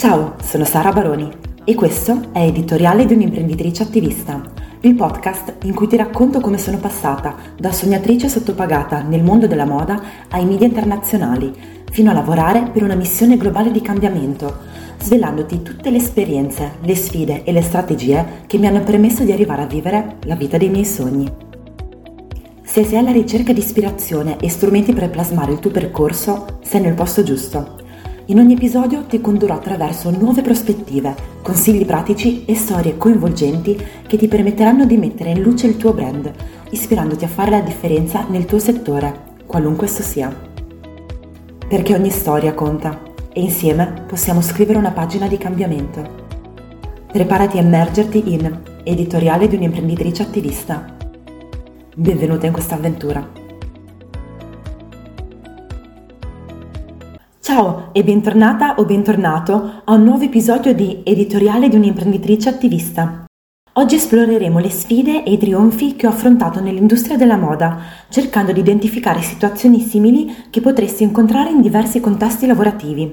Ciao, sono Sara Baroni e questo è Editoriale di un'imprenditrice attivista, il podcast in cui ti racconto come sono passata da sognatrice sottopagata nel mondo della moda ai media internazionali, fino a lavorare per una missione globale di cambiamento, svelandoti tutte le esperienze, le sfide e le strategie che mi hanno permesso di arrivare a vivere la vita dei miei sogni. Se sei alla ricerca di ispirazione e strumenti per plasmare il tuo percorso, sei nel posto giusto. In ogni episodio ti condurrò attraverso nuove prospettive, consigli pratici e storie coinvolgenti che ti permetteranno di mettere in luce il tuo brand, ispirandoti a fare la differenza nel tuo settore, qualunque esso sia. Perché ogni storia conta e insieme possiamo scrivere una pagina di cambiamento. Preparati a immergerti in Editoriale di un'imprenditrice attivista. Benvenuta in questa avventura. Ciao e bentornata o bentornato a un nuovo episodio di Editoriale di un'imprenditrice attivista. Oggi esploreremo le sfide e i trionfi che ho affrontato nell'industria della moda, cercando di identificare situazioni simili che potresti incontrare in diversi contesti lavorativi.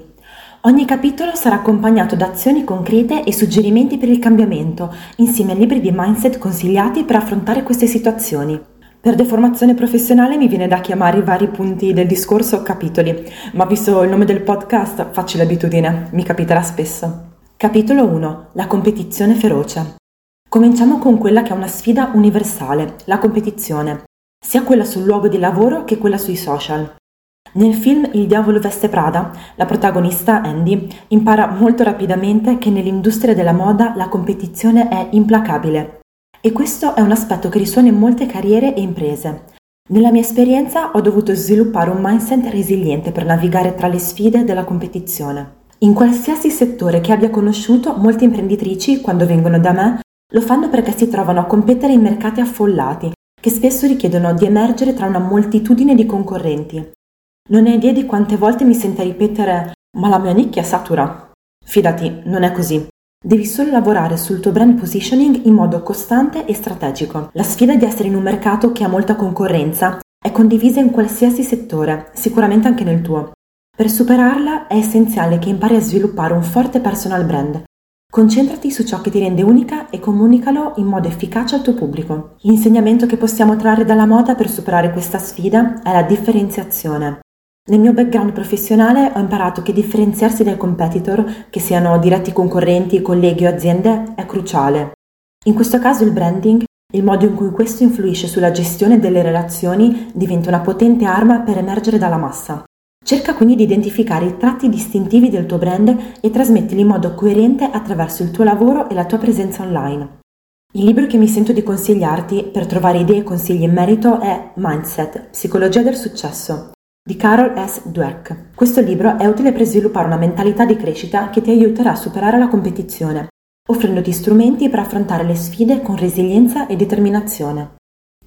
Ogni capitolo sarà accompagnato da azioni concrete e suggerimenti per il cambiamento, insieme a libri di mindset consigliati per affrontare queste situazioni. Per deformazione professionale mi viene da chiamare i vari punti del discorso capitoli, ma visto il nome del podcast faccio l'abitudine, mi capiterà spesso. Capitolo 1. La competizione feroce. Cominciamo con quella che è una sfida universale, la competizione, sia quella sul luogo di lavoro che quella sui social. Nel film Il diavolo veste Prada, la protagonista Andy impara molto rapidamente che nell'industria della moda la competizione è implacabile e questo è un aspetto che risuona in molte carriere e imprese. Nella mia esperienza ho dovuto sviluppare un mindset resiliente per navigare tra le sfide della competizione. In qualsiasi settore che abbia conosciuto, molte imprenditrici, quando vengono da me, lo fanno perché si trovano a competere in mercati affollati, che spesso richiedono di emergere tra una moltitudine di concorrenti. Non hai idea di quante volte mi sento ripetere ma la mia nicchia satura. Fidati, non è così. Devi solo lavorare sul tuo brand positioning in modo costante e strategico. La sfida di essere in un mercato che ha molta concorrenza è condivisa in qualsiasi settore, sicuramente anche nel tuo. Per superarla è essenziale che impari a sviluppare un forte personal brand. Concentrati su ciò che ti rende unica e comunicalo in modo efficace al tuo pubblico. L'insegnamento che possiamo trarre dalla moda per superare questa sfida è la differenziazione. Nel mio background professionale ho imparato che differenziarsi dai competitor, che siano diretti concorrenti, colleghi o aziende, è cruciale. In questo caso il branding, il modo in cui questo influisce sulla gestione delle relazioni, diventa una potente arma per emergere dalla massa. Cerca quindi di identificare i tratti distintivi del tuo brand e trasmettili in modo coerente attraverso il tuo lavoro e la tua presenza online. Il libro che mi sento di consigliarti per trovare idee e consigli in merito è Mindset, Psicologia del successo di Carol S. Dweck. Questo libro è utile per sviluppare una mentalità di crescita che ti aiuterà a superare la competizione, offrendoti strumenti per affrontare le sfide con resilienza e determinazione.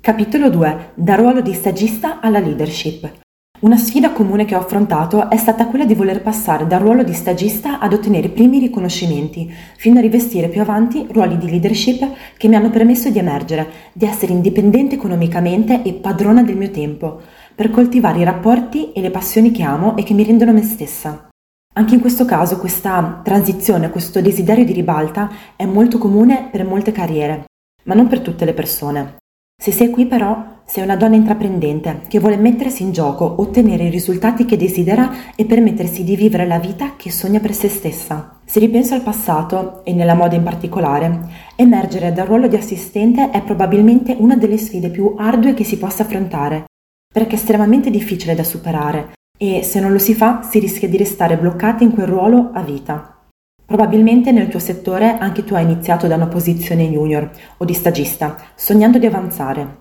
Capitolo 2. Da ruolo di stagista alla leadership. Una sfida comune che ho affrontato è stata quella di voler passare dal ruolo di stagista ad ottenere i primi riconoscimenti, fino a rivestire più avanti ruoli di leadership che mi hanno permesso di emergere, di essere indipendente economicamente e padrona del mio tempo, per coltivare i rapporti e le passioni che amo e che mi rendono me stessa. Anche in questo caso questa transizione, questo desiderio di ribalta è molto comune per molte carriere, ma non per tutte le persone. Se sei qui però sei una donna intraprendente che vuole mettersi in gioco, ottenere i risultati che desidera e permettersi di vivere la vita che sogna per se stessa. Se ripenso al passato, e nella moda in particolare, emergere dal ruolo di assistente è probabilmente una delle sfide più ardue che si possa affrontare, perché è estremamente difficile da superare e se non lo si fa si rischia di restare bloccati in quel ruolo a vita. Probabilmente nel tuo settore anche tu hai iniziato da una posizione junior o di stagista, sognando di avanzare.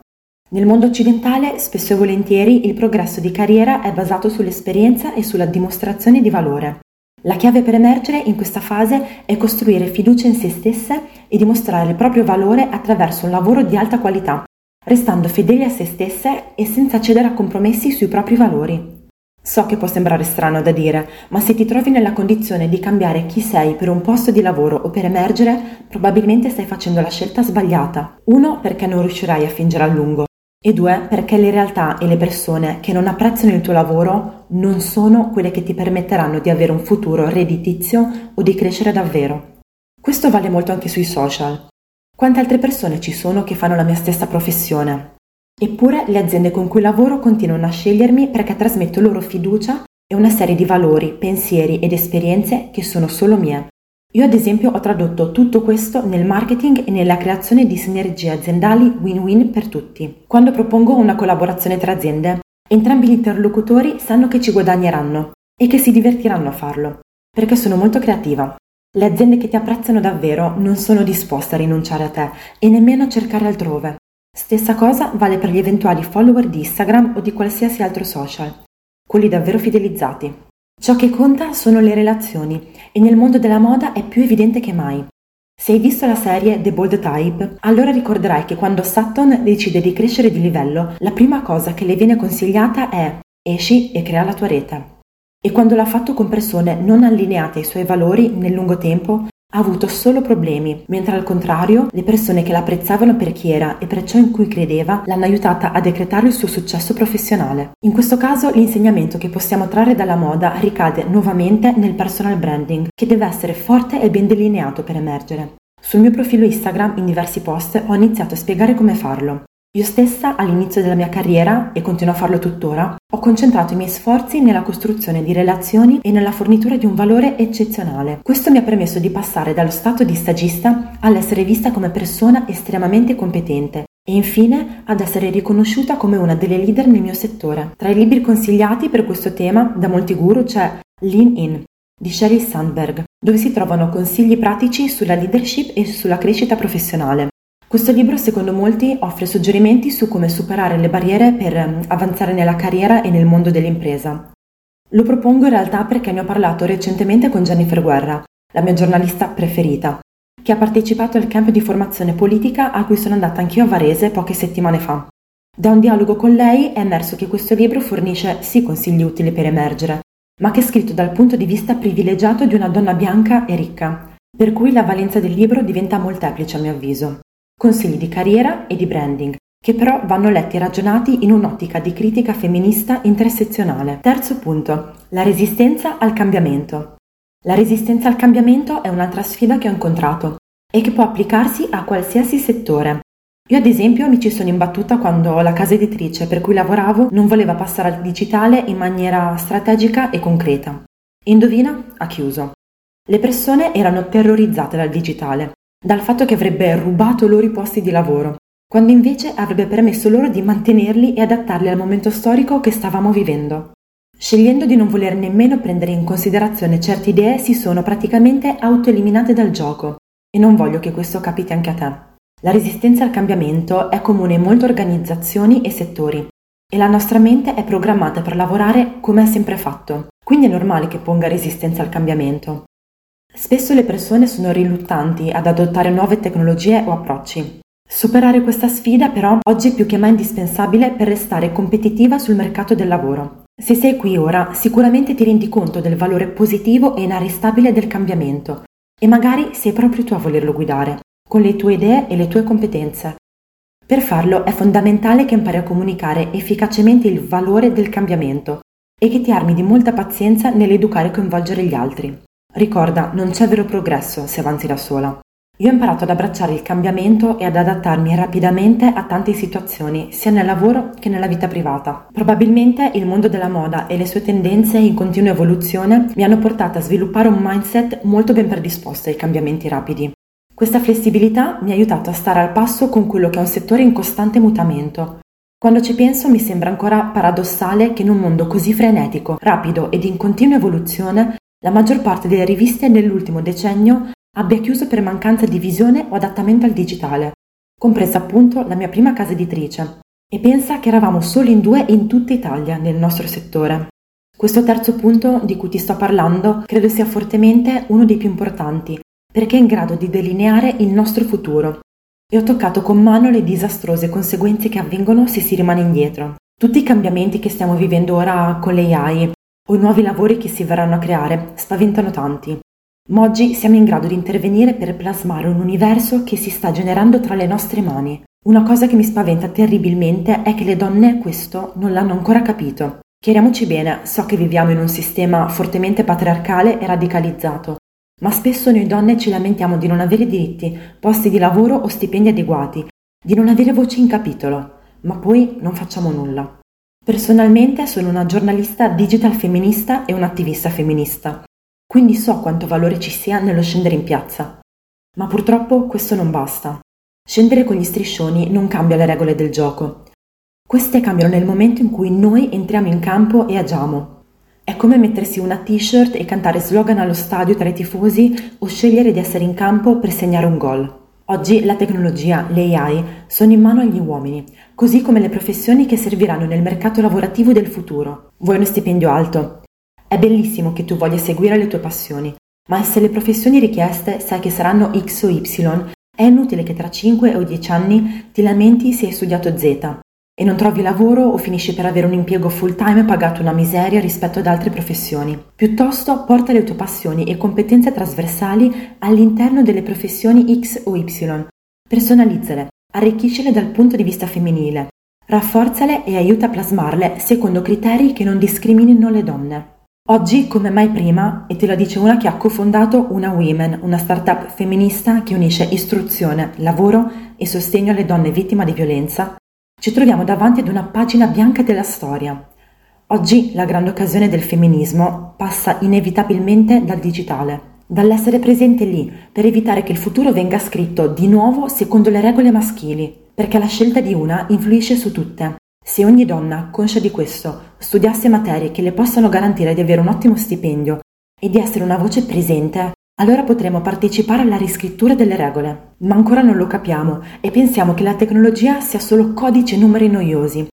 Nel mondo occidentale spesso e volentieri il progresso di carriera è basato sull'esperienza e sulla dimostrazione di valore. La chiave per emergere in questa fase è costruire fiducia in se stesse e dimostrare il proprio valore attraverso un lavoro di alta qualità, restando fedeli a se stesse e senza cedere a compromessi sui propri valori. So che può sembrare strano da dire, ma se ti trovi nella condizione di cambiare chi sei per un posto di lavoro o per emergere, probabilmente stai facendo la scelta sbagliata. Uno, perché non riuscirai a fingere a lungo. E due, perché le realtà e le persone che non apprezzano il tuo lavoro non sono quelle che ti permetteranno di avere un futuro redditizio o di crescere davvero. Questo vale molto anche sui social. Quante altre persone ci sono che fanno la mia stessa professione? Eppure le aziende con cui lavoro continuano a scegliermi perché trasmetto loro fiducia e una serie di valori, pensieri ed esperienze che sono solo mie. Io ad esempio ho tradotto tutto questo nel marketing e nella creazione di sinergie aziendali win-win per tutti. Quando propongo una collaborazione tra aziende, entrambi gli interlocutori sanno che ci guadagneranno e che si divertiranno a farlo, perché sono molto creativa. Le aziende che ti apprezzano davvero non sono disposte a rinunciare a te e nemmeno a cercare altrove. Stessa cosa vale per gli eventuali follower di Instagram o di qualsiasi altro social, quelli davvero fidelizzati. Ciò che conta sono le relazioni e nel mondo della moda è più evidente che mai. Se hai visto la serie The Bold Type, allora ricorderai che quando Sutton decide di crescere di livello, la prima cosa che le viene consigliata è esci e crea la tua rete. E quando l'ha fatto con persone non allineate ai suoi valori nel lungo tempo, ha avuto solo problemi, mentre al contrario le persone che l'apprezzavano per chi era e per ciò in cui credeva l'hanno aiutata a decretare il suo successo professionale. In questo caso l'insegnamento che possiamo trarre dalla moda ricade nuovamente nel personal branding, che deve essere forte e ben delineato per emergere. Sul mio profilo Instagram in diversi post ho iniziato a spiegare come farlo. Io stessa, all'inizio della mia carriera, e continuo a farlo tuttora, ho concentrato i miei sforzi nella costruzione di relazioni e nella fornitura di un valore eccezionale. Questo mi ha permesso di passare dallo stato di stagista all'essere vista come persona estremamente competente e infine ad essere riconosciuta come una delle leader nel mio settore. Tra i libri consigliati per questo tema da molti guru c'è Lean In di Sheryl Sandberg, dove si trovano consigli pratici sulla leadership e sulla crescita professionale. Questo libro, secondo molti, offre suggerimenti su come superare le barriere per ehm, avanzare nella carriera e nel mondo dell'impresa. Lo propongo in realtà perché ne ho parlato recentemente con Jennifer Guerra, la mia giornalista preferita, che ha partecipato al camp di formazione politica a cui sono andata anch'io a Varese poche settimane fa. Da un dialogo con lei è emerso che questo libro fornisce sì consigli utili per emergere, ma che è scritto dal punto di vista privilegiato di una donna bianca e ricca, per cui la valenza del libro diventa molteplice a mio avviso consigli di carriera e di branding, che però vanno letti e ragionati in un'ottica di critica femminista intersezionale. Terzo punto, la resistenza al cambiamento. La resistenza al cambiamento è un'altra sfida che ho incontrato e che può applicarsi a qualsiasi settore. Io ad esempio mi ci sono imbattuta quando la casa editrice per cui lavoravo non voleva passare al digitale in maniera strategica e concreta. Indovina? Ha chiuso. Le persone erano terrorizzate dal digitale dal fatto che avrebbe rubato loro i posti di lavoro, quando invece avrebbe permesso loro di mantenerli e adattarli al momento storico che stavamo vivendo. Scegliendo di non voler nemmeno prendere in considerazione certe idee si sono praticamente autoeliminate dal gioco e non voglio che questo capiti anche a te. La resistenza al cambiamento è comune in molte organizzazioni e settori e la nostra mente è programmata per lavorare come ha sempre fatto, quindi è normale che ponga resistenza al cambiamento. Spesso le persone sono riluttanti ad adottare nuove tecnologie o approcci. Superare questa sfida però oggi è più che mai indispensabile per restare competitiva sul mercato del lavoro. Se sei qui ora, sicuramente ti rendi conto del valore positivo e inarrestabile del cambiamento e magari sei proprio tu a volerlo guidare, con le tue idee e le tue competenze. Per farlo è fondamentale che impari a comunicare efficacemente il valore del cambiamento e che ti armi di molta pazienza nell'educare e coinvolgere gli altri. Ricorda, non c'è vero progresso se avanzi da sola. Io ho imparato ad abbracciare il cambiamento e ad adattarmi rapidamente a tante situazioni, sia nel lavoro che nella vita privata. Probabilmente il mondo della moda e le sue tendenze in continua evoluzione mi hanno portato a sviluppare un mindset molto ben predisposto ai cambiamenti rapidi. Questa flessibilità mi ha aiutato a stare al passo con quello che è un settore in costante mutamento. Quando ci penso mi sembra ancora paradossale che in un mondo così frenetico, rapido ed in continua evoluzione la maggior parte delle riviste nell'ultimo decennio abbia chiuso per mancanza di visione o adattamento al digitale, compresa appunto la mia prima casa editrice. E pensa che eravamo solo in due in tutta Italia nel nostro settore. Questo terzo punto di cui ti sto parlando credo sia fortemente uno dei più importanti, perché è in grado di delineare il nostro futuro. E ho toccato con mano le disastrose conseguenze che avvengono se si rimane indietro. Tutti i cambiamenti che stiamo vivendo ora con l'AI, o i nuovi lavori che si verranno a creare spaventano tanti. Ma oggi siamo in grado di intervenire per plasmare un universo che si sta generando tra le nostre mani. Una cosa che mi spaventa terribilmente è che le donne questo non l'hanno ancora capito. Chiariamoci bene, so che viviamo in un sistema fortemente patriarcale e radicalizzato, ma spesso noi donne ci lamentiamo di non avere diritti, posti di lavoro o stipendi adeguati, di non avere voce in capitolo, ma poi non facciamo nulla. Personalmente sono una giornalista digital femminista e un'attivista femminista, quindi so quanto valore ci sia nello scendere in piazza. Ma purtroppo questo non basta. Scendere con gli striscioni non cambia le regole del gioco. Queste cambiano nel momento in cui noi entriamo in campo e agiamo. È come mettersi una t-shirt e cantare slogan allo stadio tra i tifosi o scegliere di essere in campo per segnare un gol. Oggi la tecnologia, le AI, sono in mano agli uomini, così come le professioni che serviranno nel mercato lavorativo del futuro. Vuoi uno stipendio alto? È bellissimo che tu voglia seguire le tue passioni, ma se le professioni richieste sai che saranno X o Y, è inutile che tra 5 o 10 anni ti lamenti se hai studiato Z e non trovi lavoro o finisci per avere un impiego full time pagato una miseria rispetto ad altre professioni. Piuttosto porta le tue passioni e competenze trasversali all'interno delle professioni X o Y. Personalizzale, arricchiscile dal punto di vista femminile, rafforzale e aiuta a plasmarle secondo criteri che non discriminino le donne. Oggi, come mai prima, e te lo dice una che ha cofondato una Women, una startup femminista che unisce istruzione, lavoro e sostegno alle donne vittime di violenza, ci troviamo davanti ad una pagina bianca della storia. Oggi la grande occasione del femminismo passa inevitabilmente dal digitale, dall'essere presente lì per evitare che il futuro venga scritto di nuovo secondo le regole maschili, perché la scelta di una influisce su tutte. Se ogni donna, conscia di questo, studiasse materie che le possano garantire di avere un ottimo stipendio e di essere una voce presente, allora potremo partecipare alla riscrittura delle regole. Ma ancora non lo capiamo e pensiamo che la tecnologia sia solo codice e numeri noiosi.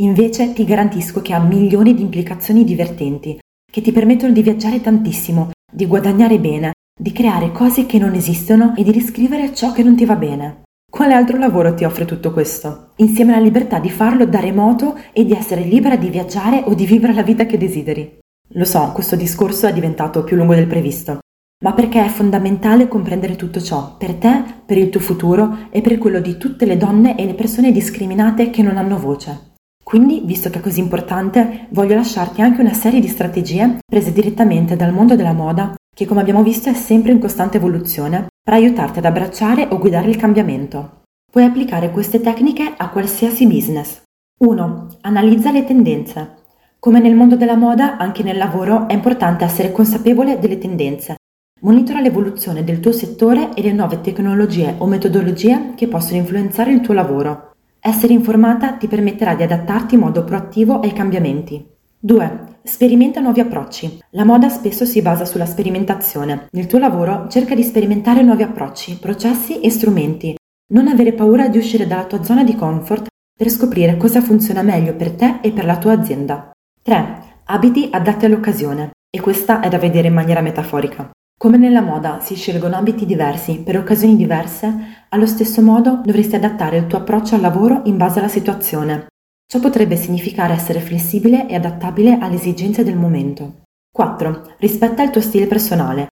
Invece ti garantisco che ha milioni di implicazioni divertenti, che ti permettono di viaggiare tantissimo, di guadagnare bene, di creare cose che non esistono e di riscrivere ciò che non ti va bene. Quale altro lavoro ti offre tutto questo? Insieme alla libertà di farlo da remoto e di essere libera di viaggiare o di vivere la vita che desideri. Lo so, questo discorso è diventato più lungo del previsto, ma perché è fondamentale comprendere tutto ciò, per te, per il tuo futuro e per quello di tutte le donne e le persone discriminate che non hanno voce. Quindi, visto che è così importante, voglio lasciarti anche una serie di strategie prese direttamente dal mondo della moda, che come abbiamo visto è sempre in costante evoluzione, per aiutarti ad abbracciare o guidare il cambiamento. Puoi applicare queste tecniche a qualsiasi business. 1. Analizza le tendenze. Come nel mondo della moda, anche nel lavoro è importante essere consapevole delle tendenze Monitora l'evoluzione del tuo settore e le nuove tecnologie o metodologie che possono influenzare il tuo lavoro. Essere informata ti permetterà di adattarti in modo proattivo ai cambiamenti. 2. Sperimenta nuovi approcci. La moda spesso si basa sulla sperimentazione. Nel tuo lavoro cerca di sperimentare nuovi approcci, processi e strumenti. Non avere paura di uscire dalla tua zona di comfort per scoprire cosa funziona meglio per te e per la tua azienda. 3. Abiti adatti all'occasione. E questa è da vedere in maniera metaforica. Come nella moda si scelgono abiti diversi per occasioni diverse, allo stesso modo dovresti adattare il tuo approccio al lavoro in base alla situazione. Ciò potrebbe significare essere flessibile e adattabile alle esigenze del momento. 4. Rispetta il tuo stile personale.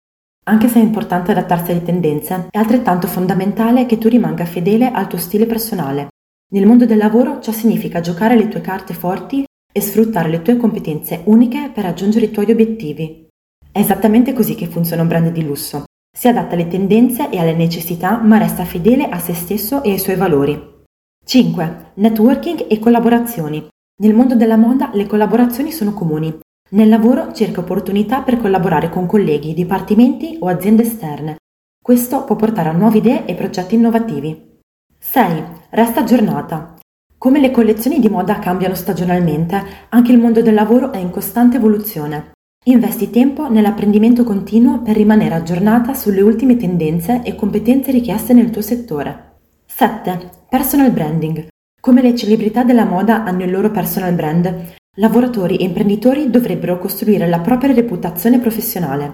Anche se è importante adattarsi alle tendenze, è altrettanto fondamentale che tu rimanga fedele al tuo stile personale. Nel mondo del lavoro ciò significa giocare le tue carte forti e sfruttare le tue competenze uniche per raggiungere i tuoi obiettivi. È esattamente così che funziona un brand di lusso. Si adatta alle tendenze e alle necessità, ma resta fedele a se stesso e ai suoi valori. 5. Networking e collaborazioni. Nel mondo della moda le collaborazioni sono comuni. Nel lavoro cerca opportunità per collaborare con colleghi, dipartimenti o aziende esterne. Questo può portare a nuove idee e progetti innovativi. 6. Resta aggiornata. Come le collezioni di moda cambiano stagionalmente, anche il mondo del lavoro è in costante evoluzione. Investi tempo nell'apprendimento continuo per rimanere aggiornata sulle ultime tendenze e competenze richieste nel tuo settore. 7. Personal branding. Come le celebrità della moda hanno il loro personal brand, lavoratori e imprenditori dovrebbero costruire la propria reputazione professionale.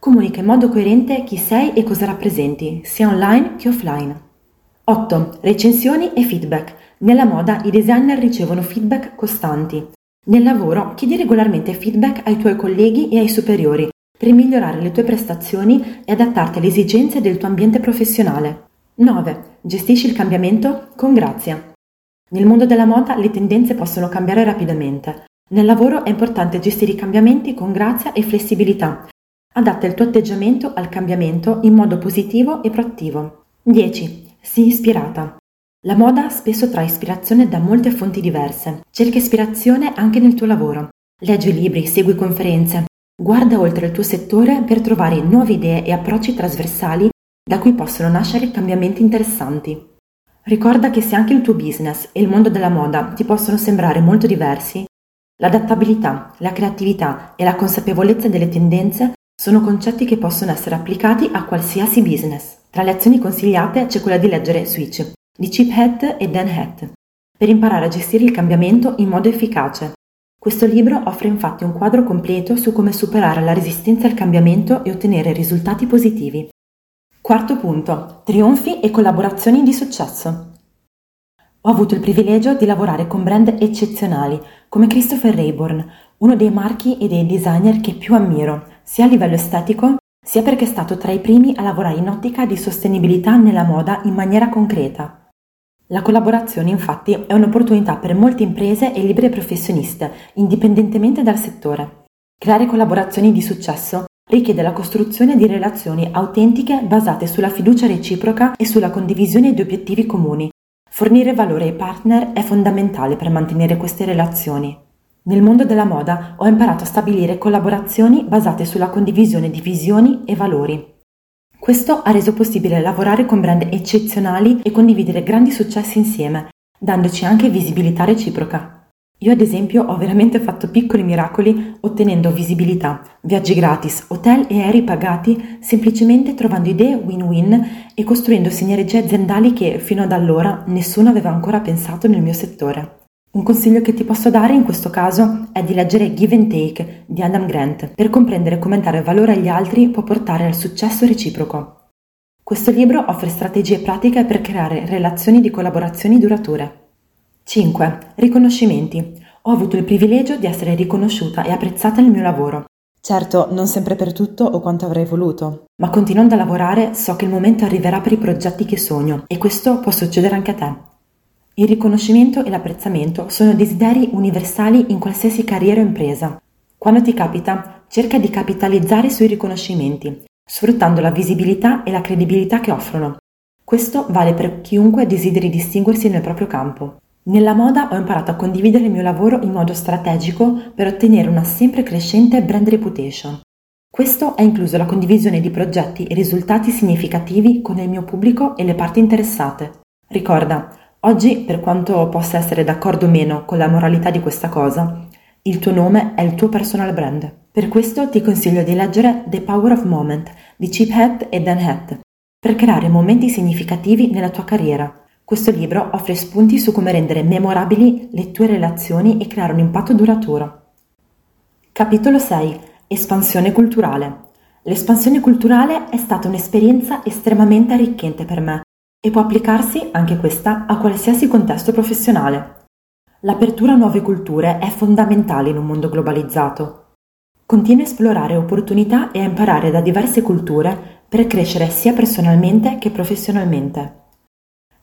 Comunica in modo coerente chi sei e cosa rappresenti, sia online che offline. 8. Recensioni e feedback. Nella moda i designer ricevono feedback costanti. Nel lavoro chiedi regolarmente feedback ai tuoi colleghi e ai superiori per migliorare le tue prestazioni e adattarti alle esigenze del tuo ambiente professionale. 9. Gestisci il cambiamento con grazia. Nel mondo della moda le tendenze possono cambiare rapidamente. Nel lavoro è importante gestire i cambiamenti con grazia e flessibilità. Adatta il tuo atteggiamento al cambiamento in modo positivo e proattivo. 10. Sii ispirata. La moda spesso trae ispirazione da molte fonti diverse. Cerca ispirazione anche nel tuo lavoro. Leggi libri, segui conferenze. Guarda oltre il tuo settore per trovare nuove idee e approcci trasversali da cui possono nascere cambiamenti interessanti. Ricorda che se anche il tuo business e il mondo della moda ti possono sembrare molto diversi, L'adattabilità, la creatività e la consapevolezza delle tendenze sono concetti che possono essere applicati a qualsiasi business. Tra le azioni consigliate c'è quella di leggere Switch di Chip Head e Dan Head per imparare a gestire il cambiamento in modo efficace. Questo libro offre infatti un quadro completo su come superare la resistenza al cambiamento e ottenere risultati positivi. Quarto punto. Trionfi e collaborazioni di successo. Ho avuto il privilegio di lavorare con brand eccezionali come Christopher Rayborn, uno dei marchi e dei designer che più ammiro, sia a livello estetico, sia perché è stato tra i primi a lavorare in ottica di sostenibilità nella moda in maniera concreta. La collaborazione infatti è un'opportunità per molte imprese e libere professioniste, indipendentemente dal settore. Creare collaborazioni di successo richiede la costruzione di relazioni autentiche basate sulla fiducia reciproca e sulla condivisione di obiettivi comuni, Fornire valore ai partner è fondamentale per mantenere queste relazioni. Nel mondo della moda ho imparato a stabilire collaborazioni basate sulla condivisione di visioni e valori. Questo ha reso possibile lavorare con brand eccezionali e condividere grandi successi insieme, dandoci anche visibilità reciproca. Io ad esempio ho veramente fatto piccoli miracoli ottenendo visibilità, viaggi gratis, hotel e aerei pagati semplicemente trovando idee win-win e costruendo sinergie aziendali che fino ad allora nessuno aveva ancora pensato nel mio settore. Un consiglio che ti posso dare in questo caso è di leggere Give and Take di Adam Grant per comprendere come dare valore agli altri può portare al successo reciproco. Questo libro offre strategie pratiche per creare relazioni di collaborazioni durature. 5. Riconoscimenti. Ho avuto il privilegio di essere riconosciuta e apprezzata nel mio lavoro. Certo, non sempre per tutto o quanto avrei voluto, ma continuando a lavorare so che il momento arriverà per i progetti che sogno e questo può succedere anche a te. Il riconoscimento e l'apprezzamento sono desideri universali in qualsiasi carriera o impresa. Quando ti capita, cerca di capitalizzare sui riconoscimenti, sfruttando la visibilità e la credibilità che offrono. Questo vale per chiunque desideri distinguersi nel proprio campo. Nella moda ho imparato a condividere il mio lavoro in modo strategico per ottenere una sempre crescente brand reputation. Questo ha incluso la condivisione di progetti e risultati significativi con il mio pubblico e le parti interessate. Ricorda, oggi, per quanto possa essere d'accordo o meno con la moralità di questa cosa, il tuo nome è il tuo personal brand. Per questo ti consiglio di leggere The Power of Moment di Chip Head e Dan Head per creare momenti significativi nella tua carriera questo libro offre spunti su come rendere memorabili le tue relazioni e creare un impatto duraturo. Capitolo 6. Espansione culturale. L'espansione culturale è stata un'esperienza estremamente arricchente per me e può applicarsi, anche questa, a qualsiasi contesto professionale. L'apertura a nuove culture è fondamentale in un mondo globalizzato. Continua a esplorare opportunità e a imparare da diverse culture per crescere sia personalmente che professionalmente.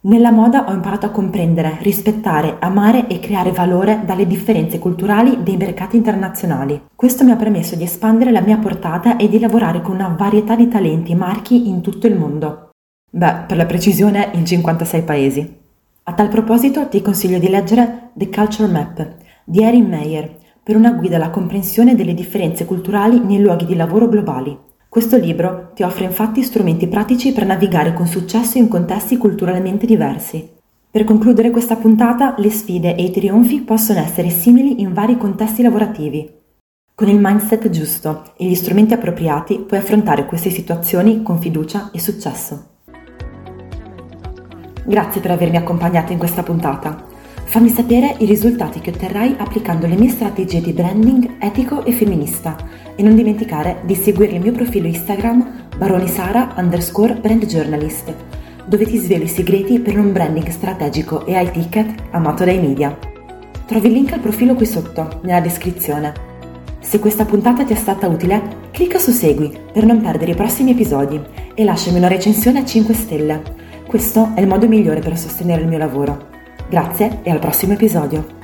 Nella moda ho imparato a comprendere, rispettare, amare e creare valore dalle differenze culturali dei mercati internazionali. Questo mi ha permesso di espandere la mia portata e di lavorare con una varietà di talenti e marchi in tutto il mondo. Beh, per la precisione in 56 paesi. A tal proposito ti consiglio di leggere The Culture Map di Erin Meyer per una guida alla comprensione delle differenze culturali nei luoghi di lavoro globali. Questo libro ti offre infatti strumenti pratici per navigare con successo in contesti culturalmente diversi. Per concludere questa puntata, le sfide e i trionfi possono essere simili in vari contesti lavorativi. Con il mindset giusto e gli strumenti appropriati puoi affrontare queste situazioni con fiducia e successo. Grazie per avermi accompagnato in questa puntata. Fammi sapere i risultati che otterrai applicando le mie strategie di branding etico e femminista e non dimenticare di seguire il mio profilo Instagram baronisara underscore brand dove ti svelo i segreti per un branding strategico e high ticket amato dai media. Trovi il link al profilo qui sotto, nella descrizione. Se questa puntata ti è stata utile, clicca su Segui per non perdere i prossimi episodi e lasciami una recensione a 5 stelle. Questo è il modo migliore per sostenere il mio lavoro. Grazie e al prossimo episodio.